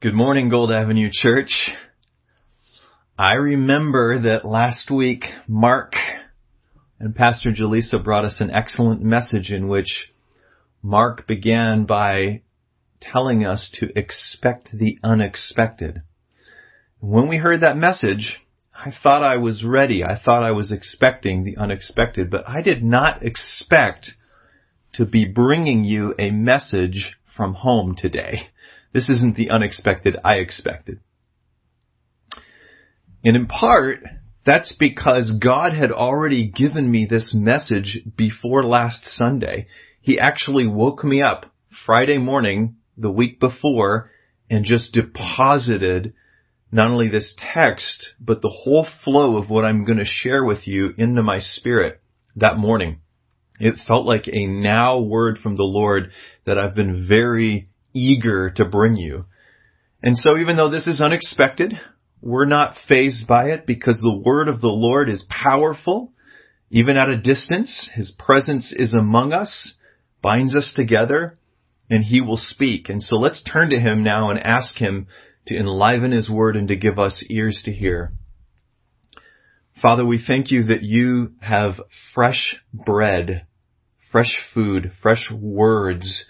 Good morning, Gold Avenue Church. I remember that last week Mark and Pastor Jaleesa brought us an excellent message in which Mark began by telling us to expect the unexpected. When we heard that message, I thought I was ready. I thought I was expecting the unexpected, but I did not expect to be bringing you a message from home today. This isn't the unexpected I expected. And in part, that's because God had already given me this message before last Sunday. He actually woke me up Friday morning, the week before, and just deposited not only this text, but the whole flow of what I'm going to share with you into my spirit that morning. It felt like a now word from the Lord that I've been very eager to bring you. And so even though this is unexpected, we're not fazed by it because the word of the Lord is powerful. Even at a distance, his presence is among us, binds us together, and he will speak. And so let's turn to him now and ask him to enliven his word and to give us ears to hear. Father, we thank you that you have fresh bread, fresh food, fresh words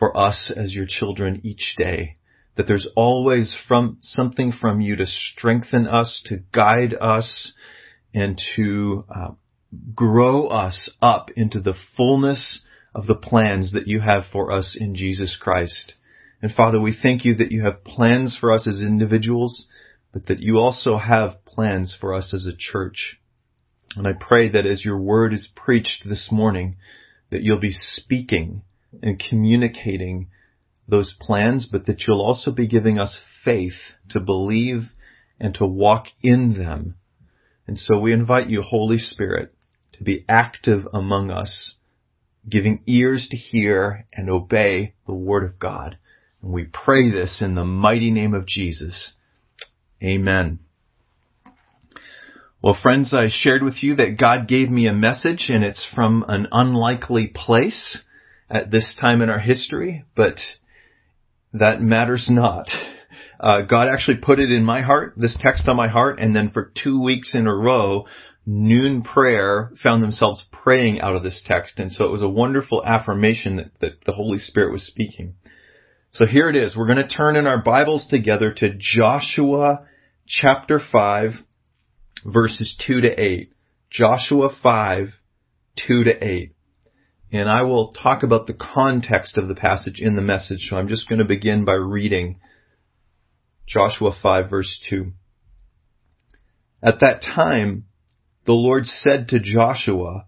for us as your children each day. That there's always from something from you to strengthen us, to guide us, and to uh, grow us up into the fullness of the plans that you have for us in Jesus Christ. And Father, we thank you that you have plans for us as individuals, but that you also have plans for us as a church. And I pray that as your word is preached this morning, that you'll be speaking and communicating those plans, but that you'll also be giving us faith to believe and to walk in them. And so we invite you, Holy Spirit, to be active among us, giving ears to hear and obey the Word of God. And we pray this in the mighty name of Jesus. Amen. Well, friends, I shared with you that God gave me a message and it's from an unlikely place at this time in our history, but that matters not. Uh, God actually put it in my heart, this text on my heart, and then for two weeks in a row, noon prayer found themselves praying out of this text. And so it was a wonderful affirmation that, that the Holy Spirit was speaking. So here it is. We're going to turn in our Bibles together to Joshua chapter 5, verses 2 to 8. Joshua 5, 2 to 8 and I will talk about the context of the passage in the message. So I'm just going to begin by reading Joshua 5 verse 2. At that time, the Lord said to Joshua,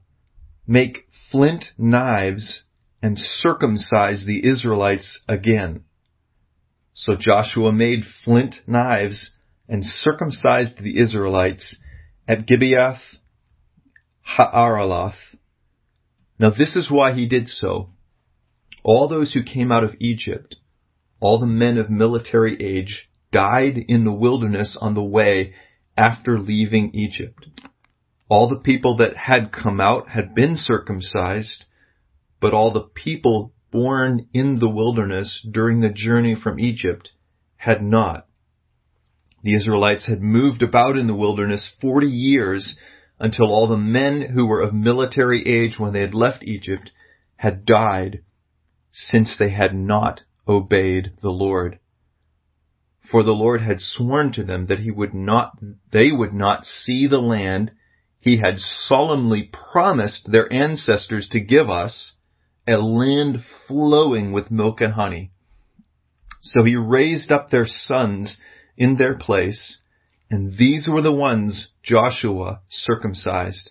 make flint knives and circumcise the Israelites again. So Joshua made flint knives and circumcised the Israelites at Gibeath Haaraloth now this is why he did so. All those who came out of Egypt, all the men of military age, died in the wilderness on the way after leaving Egypt. All the people that had come out had been circumcised, but all the people born in the wilderness during the journey from Egypt had not. The Israelites had moved about in the wilderness 40 years until all the men who were of military age when they had left Egypt had died since they had not obeyed the Lord. For the Lord had sworn to them that he would not, they would not see the land he had solemnly promised their ancestors to give us, a land flowing with milk and honey. So he raised up their sons in their place, and these were the ones Joshua circumcised.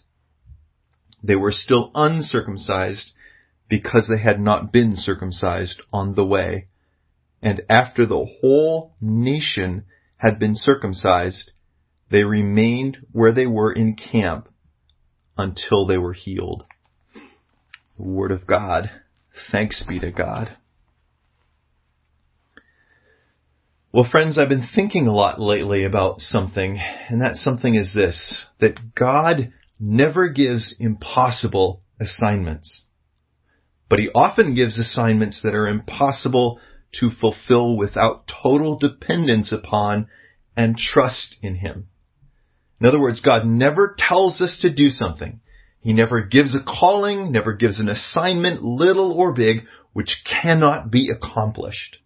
They were still uncircumcised because they had not been circumcised on the way. And after the whole nation had been circumcised, they remained where they were in camp until they were healed. Word of God. Thanks be to God. Well, friends, I've been thinking a lot lately about something, and that something is this, that God never gives impossible assignments. But He often gives assignments that are impossible to fulfill without total dependence upon and trust in Him. In other words, God never tells us to do something. He never gives a calling, never gives an assignment, little or big, which cannot be accomplished.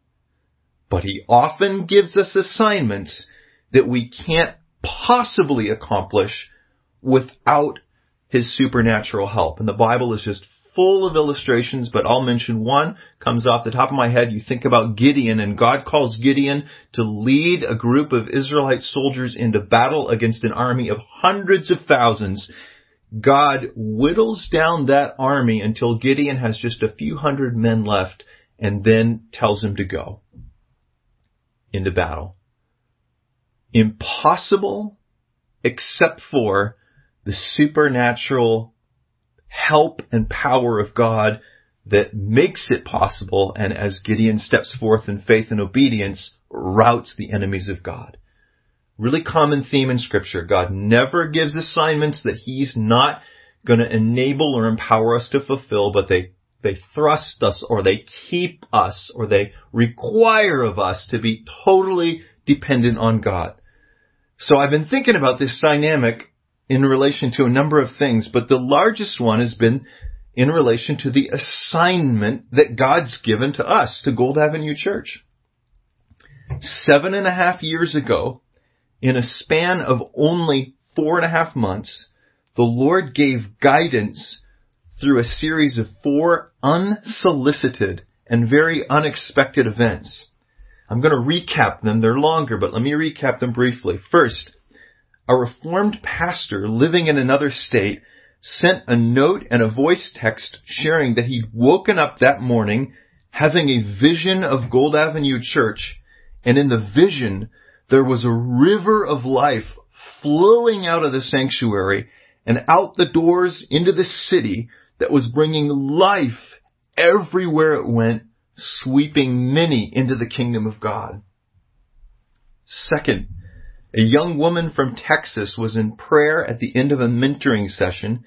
But He often gives us assignments that we can't possibly accomplish without His supernatural help. And the Bible is just full of illustrations, but I'll mention one comes off the top of my head. You think about Gideon and God calls Gideon to lead a group of Israelite soldiers into battle against an army of hundreds of thousands. God whittles down that army until Gideon has just a few hundred men left and then tells him to go into battle. Impossible except for the supernatural help and power of God that makes it possible and as Gideon steps forth in faith and obedience, routs the enemies of God. Really common theme in scripture. God never gives assignments that he's not going to enable or empower us to fulfill, but they, they thrust us or they keep us or they require of us to be totally dependent on God. So I've been thinking about this dynamic in relation to a number of things, but the largest one has been in relation to the assignment that God's given to us, to Gold Avenue Church. Seven and a half years ago, in a span of only four and a half months, the Lord gave guidance through a series of four unsolicited and very unexpected events. I'm going to recap them. They're longer, but let me recap them briefly. First, a reformed pastor living in another state sent a note and a voice text sharing that he'd woken up that morning having a vision of Gold Avenue Church, and in the vision there was a river of life flowing out of the sanctuary and out the doors into the city that was bringing life everywhere it went, sweeping many into the kingdom of God. Second, a young woman from Texas was in prayer at the end of a mentoring session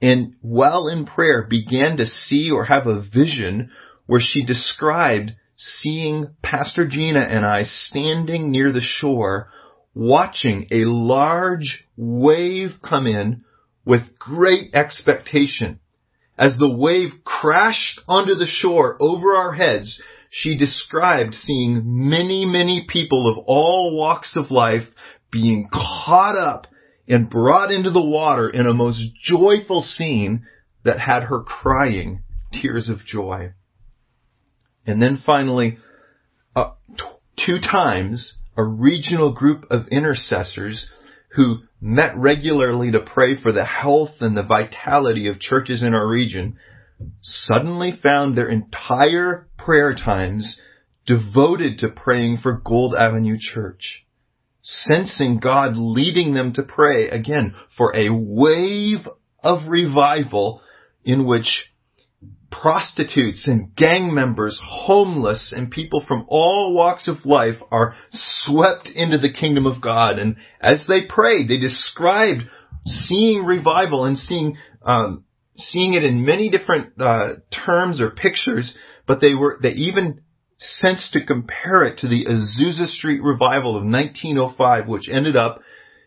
and while in prayer began to see or have a vision where she described seeing Pastor Gina and I standing near the shore watching a large wave come in with great expectation. As the wave crashed onto the shore over our heads, she described seeing many, many people of all walks of life being caught up and brought into the water in a most joyful scene that had her crying tears of joy. And then finally, uh, t- two times, a regional group of intercessors who met regularly to pray for the health and the vitality of churches in our region suddenly found their entire prayer times devoted to praying for Gold Avenue Church. Sensing God leading them to pray again for a wave of revival in which prostitutes and gang members, homeless and people from all walks of life are swept into the kingdom of God. And as they prayed, they described seeing revival and seeing um, seeing it in many different uh, terms or pictures, but they were they even sensed to compare it to the Azusa Street revival of 1905, which ended up,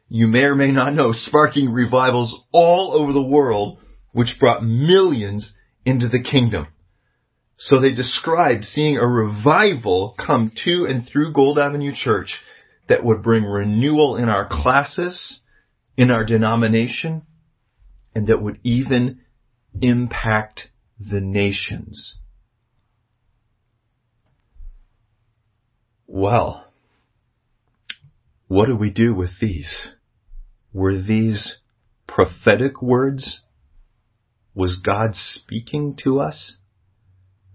you may or may not know, sparking revivals all over the world, which brought millions into the kingdom. So they described seeing a revival come to and through Gold Avenue Church that would bring renewal in our classes, in our denomination, and that would even impact the nations. Well, what do we do with these? Were these prophetic words? Was God speaking to us?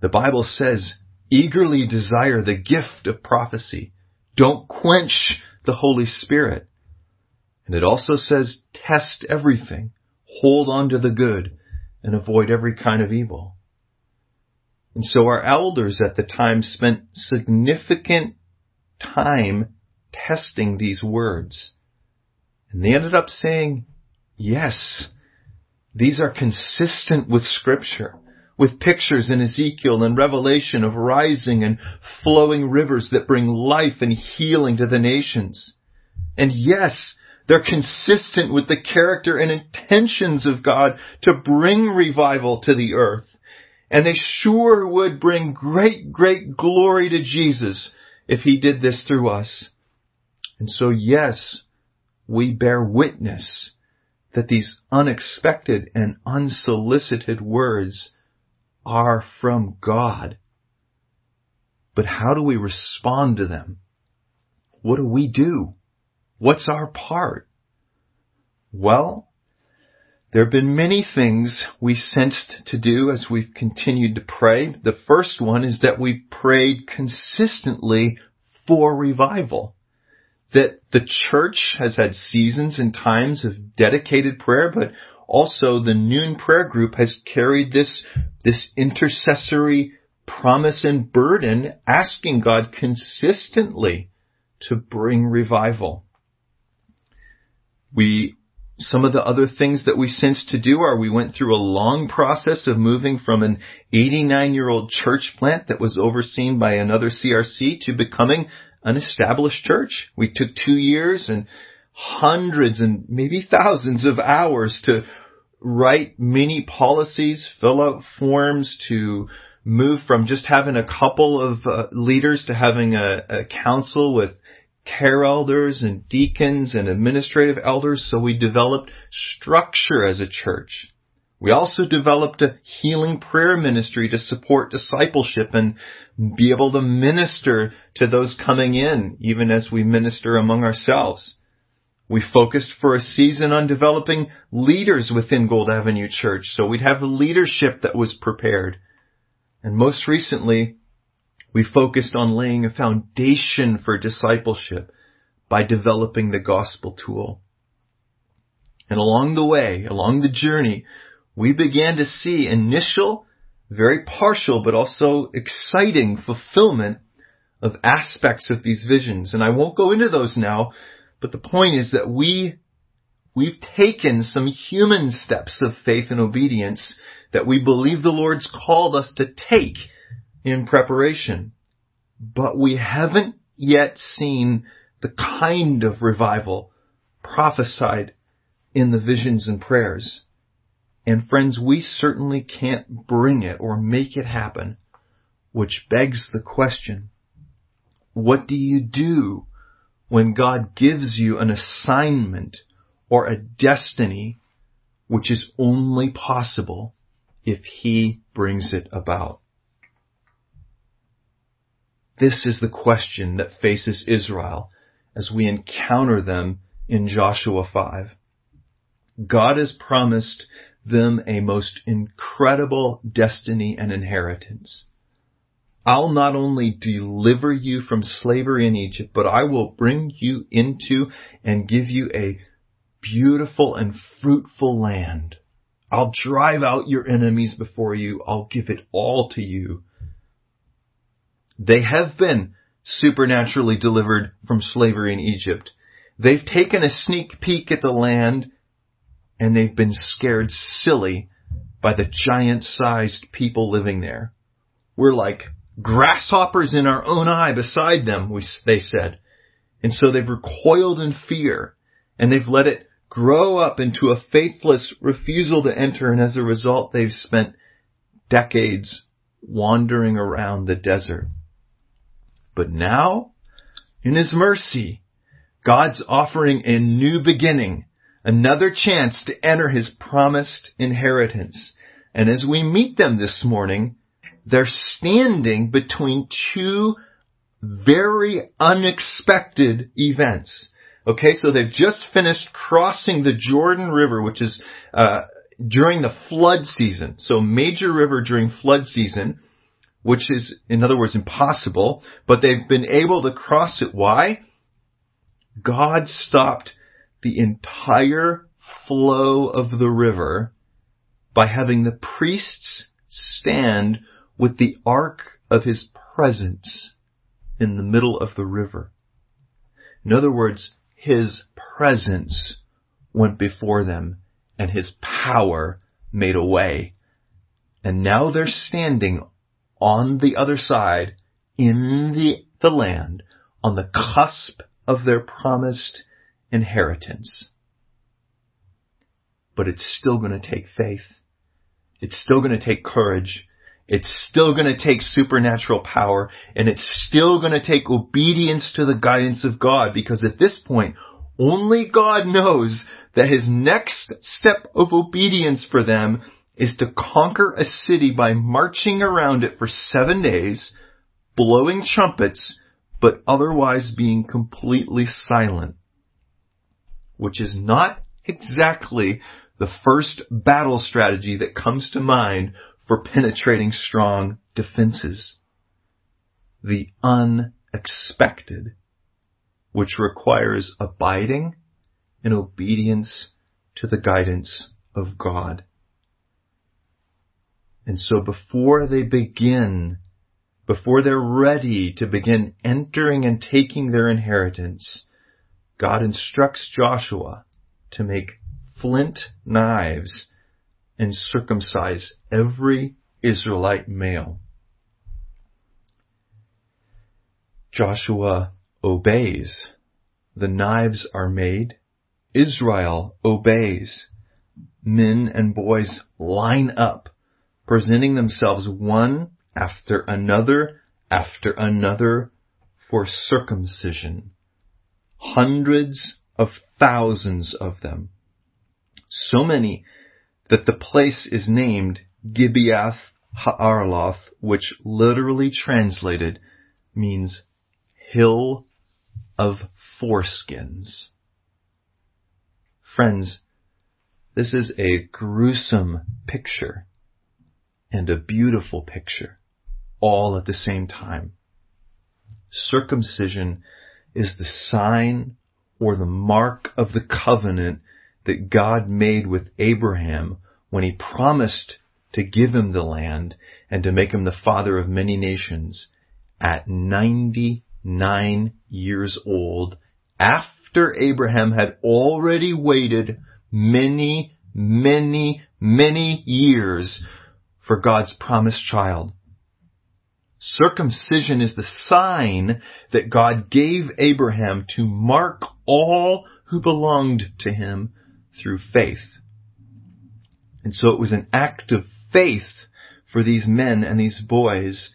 The Bible says, eagerly desire the gift of prophecy. Don't quench the Holy Spirit. And it also says, test everything. Hold on to the good and avoid every kind of evil. And so our elders at the time spent significant time testing these words. And they ended up saying, yes, these are consistent with scripture. with pictures in Ezekiel and Revelation of rising and flowing rivers that bring life and healing to the nations. And yes, they're consistent with the character and intentions of God to bring revival to the earth. And they sure would bring great, great glory to Jesus if He did this through us. And so yes, we bear witness that these unexpected and unsolicited words are from God. But how do we respond to them? What do we do? What's our part? Well, there have been many things we sensed to do as we've continued to pray. The first one is that we prayed consistently for revival. That the church has had seasons and times of dedicated prayer, but also the noon prayer group has carried this, this intercessory promise and burden asking God consistently to bring revival. We, some of the other things that we sensed to do are we went through a long process of moving from an 89 year old church plant that was overseen by another CRC to becoming an established church. We took two years and hundreds and maybe thousands of hours to write many policies, fill out forms to move from just having a couple of uh, leaders to having a, a council with care elders and deacons and administrative elders. So we developed structure as a church. We also developed a healing prayer ministry to support discipleship and be able to minister to those coming in, even as we minister among ourselves. We focused for a season on developing leaders within Gold Avenue Church, so we'd have leadership that was prepared. And most recently, we focused on laying a foundation for discipleship by developing the gospel tool. And along the way, along the journey, we began to see initial, very partial, but also exciting fulfillment of aspects of these visions. And I won't go into those now but the point is that we, we've taken some human steps of faith and obedience that we believe the Lord's called us to take in preparation. But we haven't yet seen the kind of revival prophesied in the visions and prayers. And friends, we certainly can't bring it or make it happen, which begs the question, what do you do when God gives you an assignment or a destiny which is only possible if He brings it about. This is the question that faces Israel as we encounter them in Joshua 5. God has promised them a most incredible destiny and inheritance. I'll not only deliver you from slavery in Egypt, but I will bring you into and give you a beautiful and fruitful land. I'll drive out your enemies before you. I'll give it all to you. They have been supernaturally delivered from slavery in Egypt. They've taken a sneak peek at the land and they've been scared silly by the giant sized people living there. We're like grasshoppers in our own eye beside them, we, they said. And so they've recoiled in fear and they've let it grow up into a faithless refusal to enter. And as a result, they've spent decades wandering around the desert. But now, in His mercy, God's offering a new beginning, another chance to enter His promised inheritance. And as we meet them this morning, they're standing between two very unexpected events. Okay, so they've just finished crossing the Jordan River, which is uh, during the flood season. So major river during flood season, which is, in other words, impossible. But they've been able to cross it. Why? God stopped the entire flow of the river by having the priests stand with the ark of his presence in the middle of the river. In other words, his presence went before them and his power made a way. And now they're standing on the other side in the, the land on the cusp of their promised inheritance. But it's still going to take faith. It's still going to take courage. It's still going to take supernatural power and it's still going to take obedience to the guidance of God because at this point, only God knows that his next step of obedience for them is to conquer a city by marching around it for seven days, blowing trumpets, but otherwise being completely silent. Which is not exactly the first battle strategy that comes to mind for penetrating strong defenses. The unexpected, which requires abiding in obedience to the guidance of God. And so before they begin, before they're ready to begin entering and taking their inheritance, God instructs Joshua to make flint knives and circumcise every Israelite male. Joshua obeys. The knives are made. Israel obeys. Men and boys line up, presenting themselves one after another after another for circumcision. Hundreds of thousands of them. So many that the place is named Gibeath Ha'araloth, which literally translated means hill of foreskins. Friends, this is a gruesome picture and a beautiful picture all at the same time. Circumcision is the sign or the mark of the covenant that God made with Abraham when he promised to give him the land and to make him the father of many nations at 99 years old after Abraham had already waited many, many, many years for God's promised child. Circumcision is the sign that God gave Abraham to mark all who belonged to him through faith. And so it was an act of faith for these men and these boys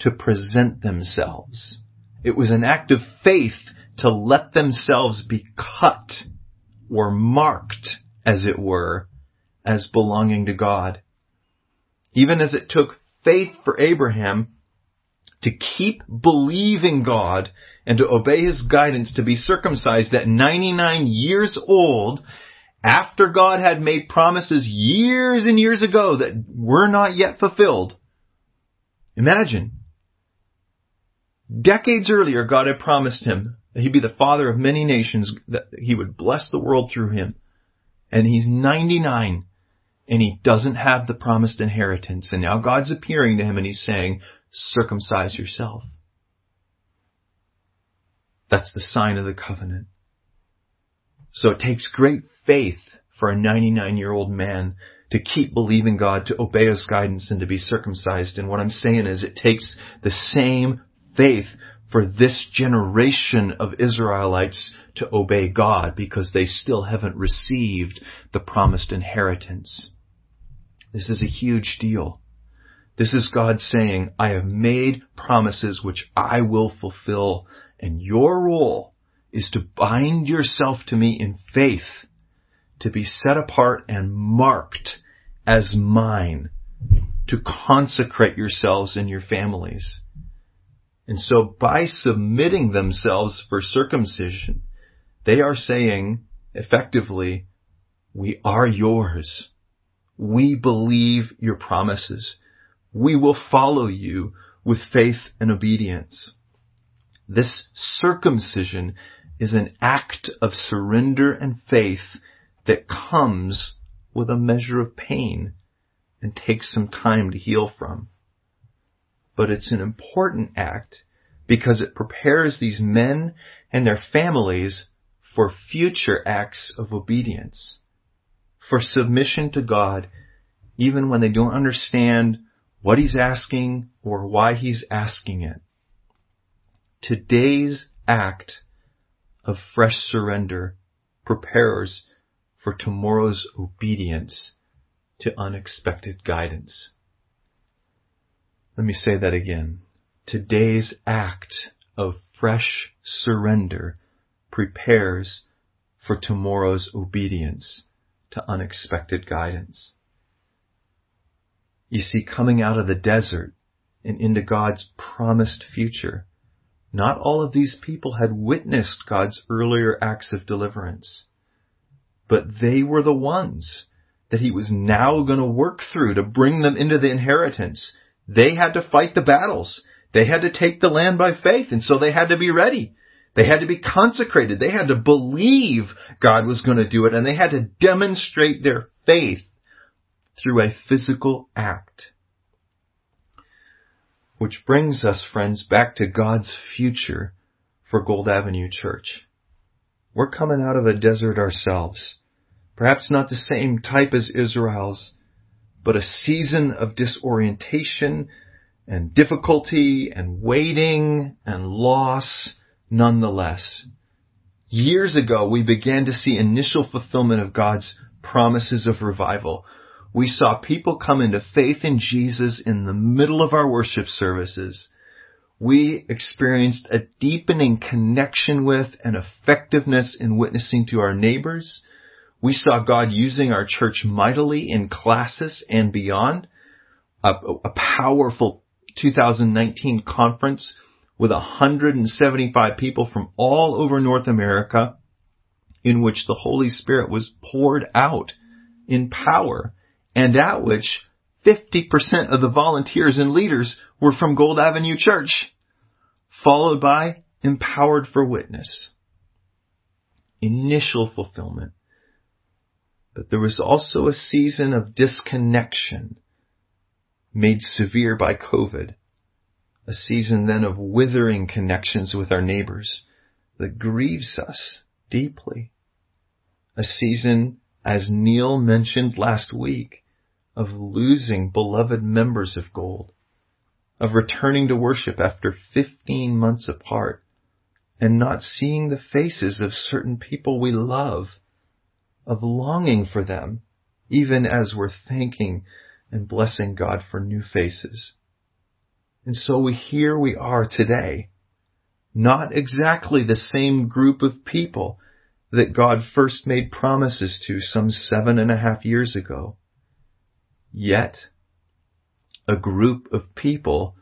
to present themselves. It was an act of faith to let themselves be cut or marked, as it were, as belonging to God. Even as it took faith for Abraham to keep believing God and to obey his guidance to be circumcised at 99 years old after God had made promises years and years ago that were not yet fulfilled. Imagine. Decades earlier, God had promised him that he'd be the father of many nations, that he would bless the world through him. And he's 99 and he doesn't have the promised inheritance. And now God's appearing to him and he's saying, circumcise yourself. That's the sign of the covenant. So it takes great faith for a 99 year old man to keep believing God, to obey His guidance, and to be circumcised. And what I'm saying is it takes the same faith for this generation of Israelites to obey God because they still haven't received the promised inheritance. This is a huge deal. This is God saying, I have made promises which I will fulfill, and your role is to bind yourself to me in faith, to be set apart and marked as mine, to consecrate yourselves and your families. And so by submitting themselves for circumcision, they are saying effectively, we are yours. We believe your promises. We will follow you with faith and obedience. This circumcision is an act of surrender and faith that comes with a measure of pain and takes some time to heal from. But it's an important act because it prepares these men and their families for future acts of obedience, for submission to God even when they don't understand what he's asking or why he's asking it. Today's act of fresh surrender prepares for tomorrow's obedience to unexpected guidance. Let me say that again. Today's act of fresh surrender prepares for tomorrow's obedience to unexpected guidance. You see, coming out of the desert and into God's promised future, not all of these people had witnessed God's earlier acts of deliverance, but they were the ones that he was now going to work through to bring them into the inheritance. They had to fight the battles. They had to take the land by faith, and so they had to be ready. They had to be consecrated. They had to believe God was going to do it, and they had to demonstrate their faith through a physical act. Which brings us, friends, back to God's future for Gold Avenue Church. We're coming out of a desert ourselves. Perhaps not the same type as Israel's, but a season of disorientation and difficulty and waiting and loss nonetheless. Years ago, we began to see initial fulfillment of God's promises of revival. We saw people come into faith in Jesus in the middle of our worship services. We experienced a deepening connection with and effectiveness in witnessing to our neighbors. We saw God using our church mightily in classes and beyond. A, a powerful 2019 conference with 175 people from all over North America in which the Holy Spirit was poured out in power and at which 50% of the volunteers and leaders were from Gold Avenue Church, followed by Empowered for Witness. Initial fulfillment. But there was also a season of disconnection made severe by COVID a season then of withering connections with our neighbors that grieves us deeply. A season, as Neil mentioned last week, of losing beloved members of gold, of returning to worship after 15 months apart, and not seeing the faces of certain people we love, of longing for them, even as we're thanking and blessing God for new faces. And so we, here we are today. Not exactly the same group of people that God first made promises to some seven and a half years ago. Yet, a group of people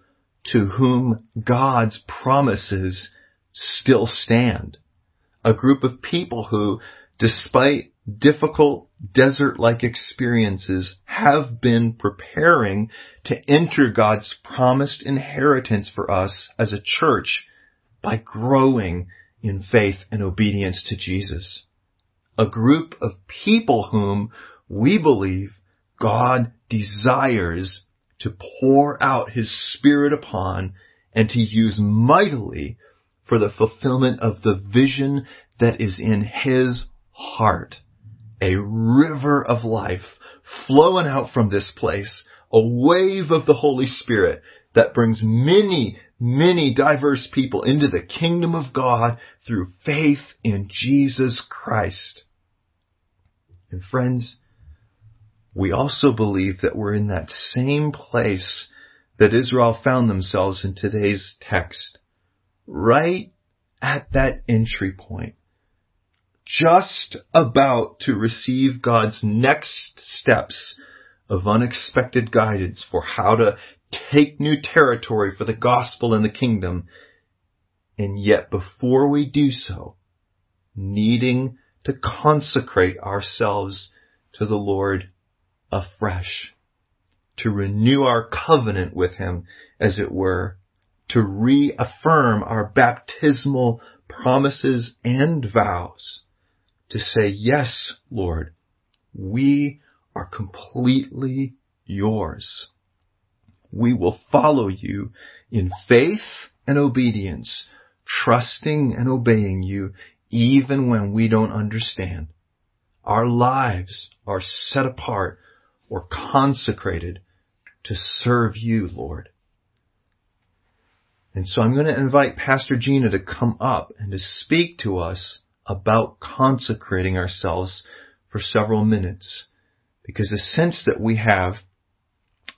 to whom God's promises still stand. A group of people who, despite difficult desert-like experiences have been preparing to enter God's promised inheritance for us as a church by growing in faith and obedience to Jesus. A group of people whom we believe God desires to pour out His Spirit upon and to use mightily for the fulfillment of the vision that is in His heart a river of life flowing out from this place, a wave of the Holy Spirit that brings many, many diverse people into the kingdom of God through faith in Jesus Christ. And friends, we also believe that we're in that same place that Israel found themselves in today's text. Right at that entry point just about to receive God's next steps of unexpected guidance for how to take new territory for the gospel and the kingdom. And yet before we do so, needing to consecrate ourselves to the Lord afresh, to renew our covenant with Him, as it were, to reaffirm our baptismal promises and vows to say, yes, Lord, we are completely yours. We will follow you in faith and obedience, trusting and obeying you even when we don't understand. Our lives are set apart or consecrated to serve you, Lord. And so I'm going to invite Pastor Gina to come up and to speak to us about consecrating ourselves for several minutes. Because the sense that we have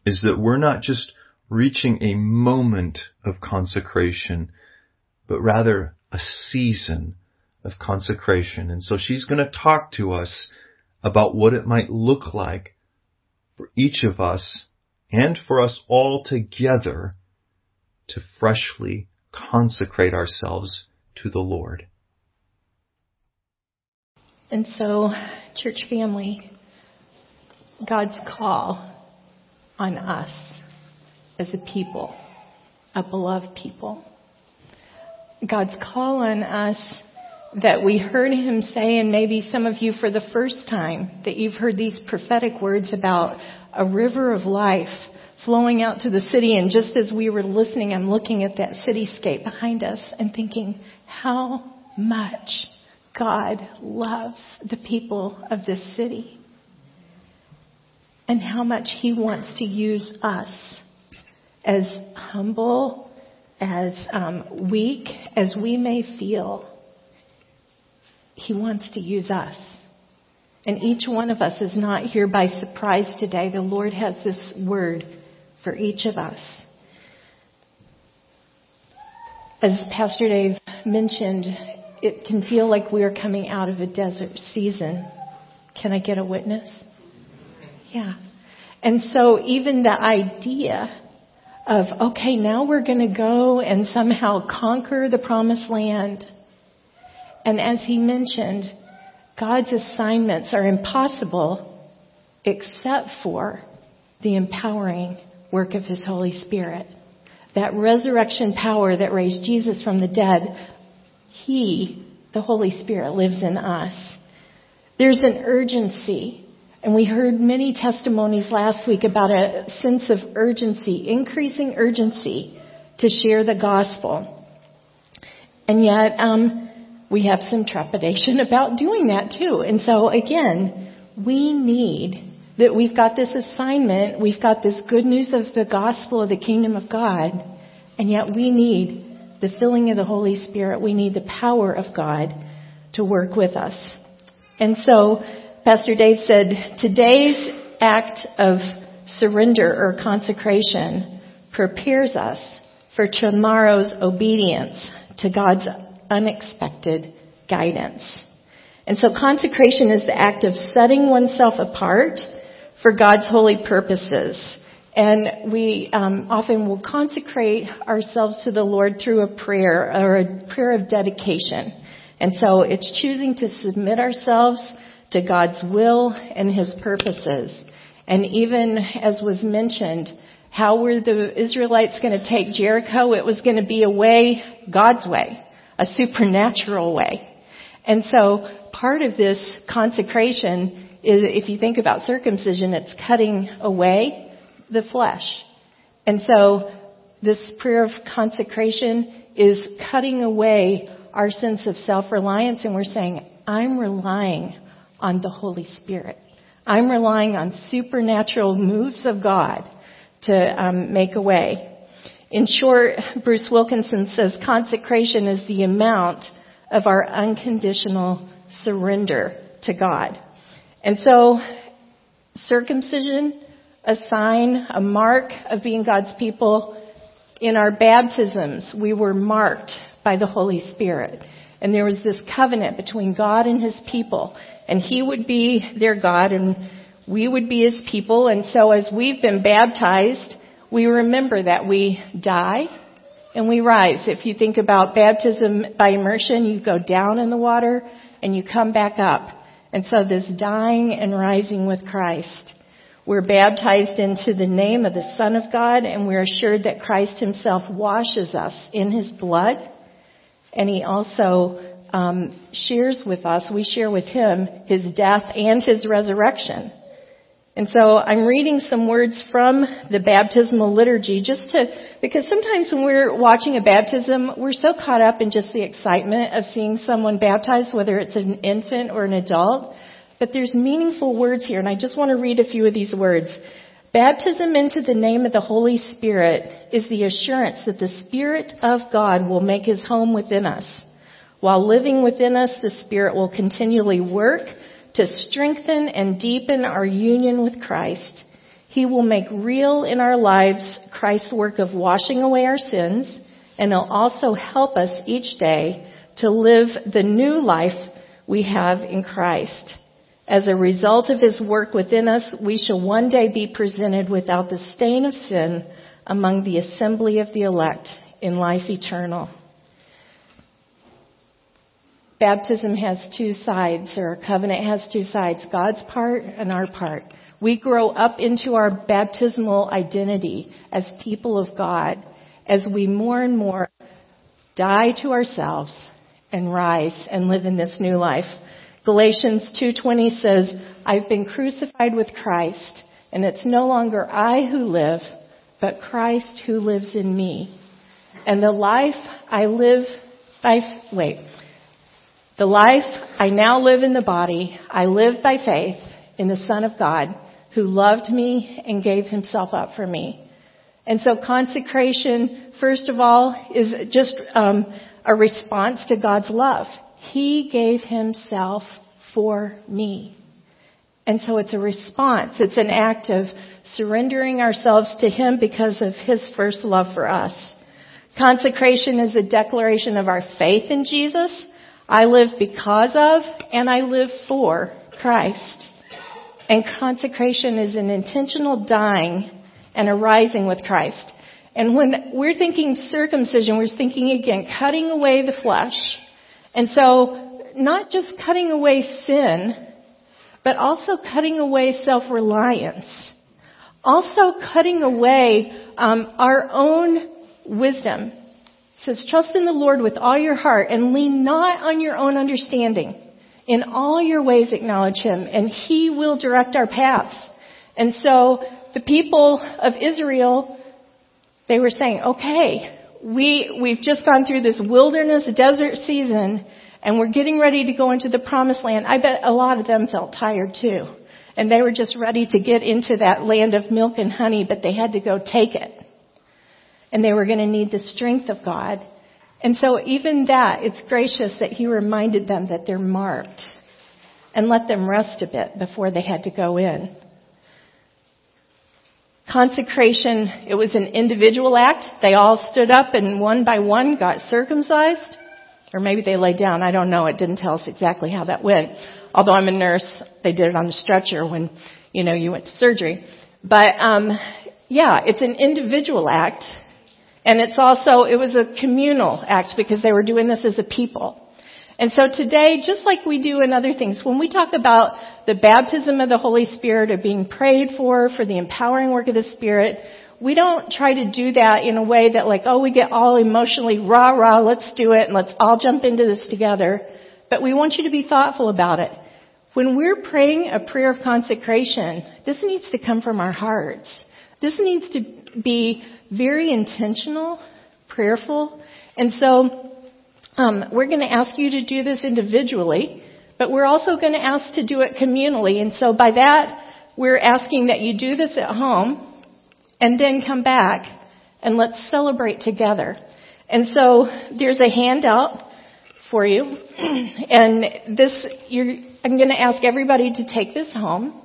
is that we're not just reaching a moment of consecration, but rather a season of consecration. And so she's going to talk to us about what it might look like for each of us and for us all together to freshly consecrate ourselves to the Lord. And so, church family, God's call on us as a people, a beloved people. God's call on us that we heard him say, and maybe some of you for the first time, that you've heard these prophetic words about a river of life flowing out to the city. And just as we were listening, I'm looking at that cityscape behind us and thinking, how much God loves the people of this city. And how much He wants to use us as humble, as um, weak as we may feel. He wants to use us. And each one of us is not here by surprise today. The Lord has this word for each of us. As Pastor Dave mentioned, it can feel like we are coming out of a desert season. Can I get a witness? Yeah. And so even the idea of, okay, now we're going to go and somehow conquer the promised land. And as he mentioned, God's assignments are impossible except for the empowering work of His Holy Spirit. That resurrection power that raised Jesus from the dead, He, the Holy Spirit, lives in us. There's an urgency, and we heard many testimonies last week about a sense of urgency, increasing urgency to share the gospel. And yet, um, we have some trepidation about doing that too. And so again, we need that we've got this assignment, we've got this good news of the gospel of the kingdom of God, and yet we need the filling of the Holy Spirit. We need the power of God to work with us. And so, Pastor Dave said, today's act of surrender or consecration prepares us for tomorrow's obedience to God's unexpected guidance. And so consecration is the act of setting oneself apart for God's holy purposes. And we um, often will consecrate ourselves to the Lord through a prayer or a prayer of dedication. And so it's choosing to submit ourselves to God's will and His purposes. And even as was mentioned, how were the Israelites going to take Jericho? It was going to be a way, God's way, a supernatural way. And so part of this consecration is if you think about circumcision, it's cutting away the flesh. And so this prayer of consecration is cutting away our sense of self-reliance and we're saying, I'm relying on the Holy Spirit. I'm relying on supernatural moves of God to um, make a way. In short, Bruce Wilkinson says consecration is the amount of our unconditional surrender to God. And so, circumcision, a sign, a mark of being God's people. In our baptisms, we were marked by the Holy Spirit. And there was this covenant between God and His people. And He would be their God and we would be His people. And so as we've been baptized, we remember that we die and we rise. If you think about baptism by immersion, you go down in the water and you come back up. And so this dying and rising with Christ. We're baptized into the name of the Son of God and we're assured that Christ himself washes us in his blood. And he also um, shares with us, we share with him his death and his resurrection. And so I'm reading some words from the baptismal liturgy just to, because sometimes when we're watching a baptism, we're so caught up in just the excitement of seeing someone baptized, whether it's an infant or an adult. But there's meaningful words here, and I just want to read a few of these words. Baptism into the name of the Holy Spirit is the assurance that the Spirit of God will make his home within us. While living within us, the Spirit will continually work to strengthen and deepen our union with Christ. He will make real in our lives Christ's work of washing away our sins, and He'll also help us each day to live the new life we have in Christ. As a result of his work within us, we shall one day be presented without the stain of sin among the assembly of the elect in life eternal. Baptism has two sides, or covenant has two sides, God's part and our part. We grow up into our baptismal identity as people of God as we more and more die to ourselves and rise and live in this new life. Galatians 2:20 says, "I've been crucified with Christ, and it's no longer I who live, but Christ who lives in me. And the life I live by wait. The life I now live in the body, I live by faith in the Son of God, who loved me and gave himself up for me." And so consecration, first of all, is just um, a response to God's love. He gave himself for me. And so it's a response. It's an act of surrendering ourselves to Him because of His first love for us. Consecration is a declaration of our faith in Jesus. I live because of and I live for Christ. And consecration is an intentional dying and arising with Christ. And when we're thinking circumcision, we're thinking again, cutting away the flesh and so, not just cutting away sin, but also cutting away self-reliance. Also cutting away um, our own wisdom. Says, trust in the Lord with all your heart and lean not on your own understanding. In all your ways acknowledge Him and He will direct our paths. And so the people of Israel, they were saying, okay, we, we've just gone through this wilderness desert season and we're getting ready to go into the promised land. I bet a lot of them felt tired too. And they were just ready to get into that land of milk and honey, but they had to go take it. And they were going to need the strength of God. And so even that, it's gracious that he reminded them that they're marked and let them rest a bit before they had to go in. Consecration, it was an individual act. They all stood up and one by one got circumcised. Or maybe they lay down. I don't know. It didn't tell us exactly how that went. Although I'm a nurse, they did it on the stretcher when, you know, you went to surgery. But, um, yeah, it's an individual act. And it's also, it was a communal act because they were doing this as a people. And so today, just like we do in other things, when we talk about the baptism of the Holy Spirit or being prayed for, for the empowering work of the Spirit, we don't try to do that in a way that like, oh, we get all emotionally rah rah, let's do it and let's all jump into this together. But we want you to be thoughtful about it. When we're praying a prayer of consecration, this needs to come from our hearts. This needs to be very intentional, prayerful. And so um, we're going to ask you to do this individually, but we're also going to ask to do it communally. And so by that, we're asking that you do this at home and then come back and let's celebrate together. And so there's a handout for you. And this, I'm going to ask everybody to take this home.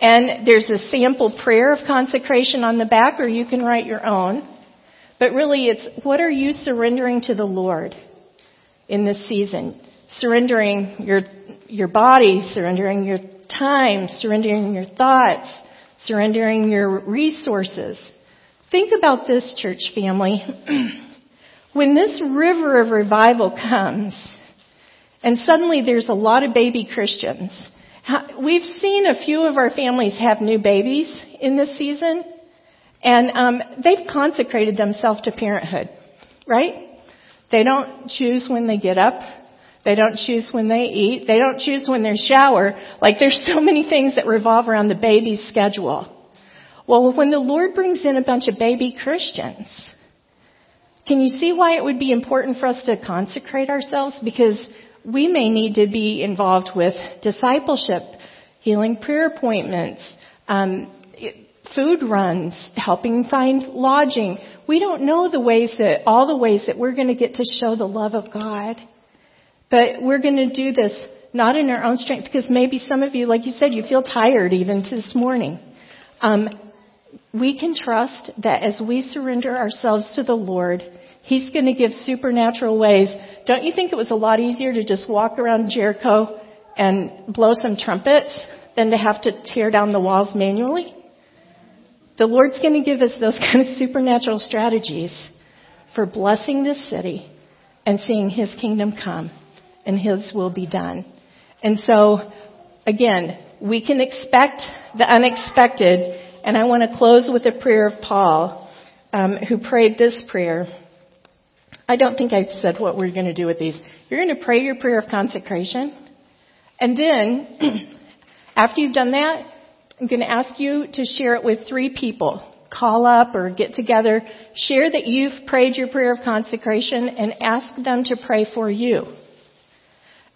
And there's a sample prayer of consecration on the back, or you can write your own. But really, it's what are you surrendering to the Lord? in this season. Surrendering your, your body, surrendering your time, surrendering your thoughts, surrendering your resources. Think about this, church family. when this river of revival comes, and suddenly there's a lot of baby Christians, we've seen a few of our families have new babies in this season, and um, they've consecrated themselves to parenthood, right? They don't choose when they get up. They don't choose when they eat. They don't choose when they shower. Like there's so many things that revolve around the baby's schedule. Well, when the Lord brings in a bunch of baby Christians, can you see why it would be important for us to consecrate ourselves? Because we may need to be involved with discipleship, healing prayer appointments, um, food runs, helping find lodging. We don't know the ways that, all the ways that we're going to get to show the love of God. But we're going to do this not in our own strength, because maybe some of you, like you said, you feel tired even this morning. Um, we can trust that as we surrender ourselves to the Lord, He's going to give supernatural ways. Don't you think it was a lot easier to just walk around Jericho and blow some trumpets than to have to tear down the walls manually? The Lord's going to give us those kind of supernatural strategies for blessing this city and seeing His kingdom come and His will be done. And so, again, we can expect the unexpected. And I want to close with a prayer of Paul, um, who prayed this prayer. I don't think I've said what we're going to do with these. You're going to pray your prayer of consecration. And then, after you've done that, I'm going to ask you to share it with three people. Call up or get together. Share that you've prayed your prayer of consecration and ask them to pray for you.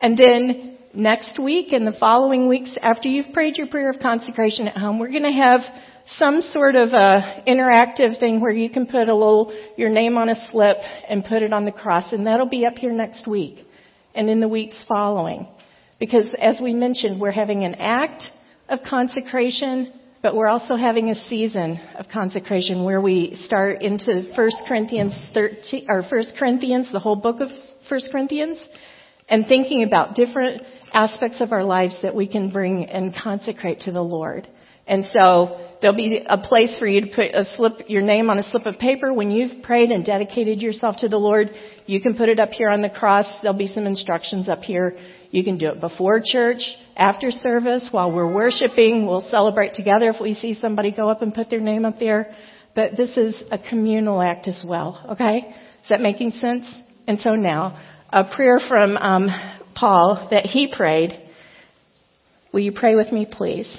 And then next week and the following weeks after you've prayed your prayer of consecration at home, we're going to have some sort of a interactive thing where you can put a little your name on a slip and put it on the cross and that'll be up here next week and in the weeks following. Because as we mentioned, we're having an act of consecration, but we're also having a season of consecration where we start into 1 Corinthians 13 or 1 Corinthians, the whole book of 1 Corinthians, and thinking about different aspects of our lives that we can bring and consecrate to the Lord. And so there'll be a place for you to put a slip, your name on a slip of paper when you've prayed and dedicated yourself to the Lord. You can put it up here on the cross. There'll be some instructions up here. You can do it before church, after service, while we're worshiping. We'll celebrate together if we see somebody go up and put their name up there. But this is a communal act as well. Okay? Is that making sense? And so now, a prayer from um, Paul that he prayed. Will you pray with me, please?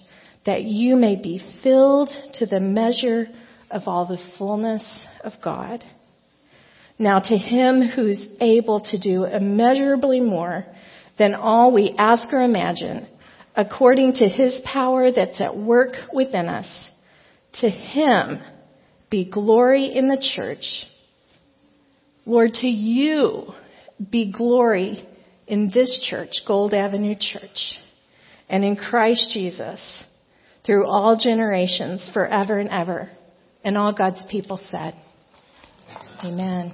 that you may be filled to the measure of all the fullness of God. Now to him who's able to do immeasurably more than all we ask or imagine, according to his power that's at work within us, to him be glory in the church. Lord, to you be glory in this church, Gold Avenue Church, and in Christ Jesus through all generations, forever and ever. And all God's people said, Amen.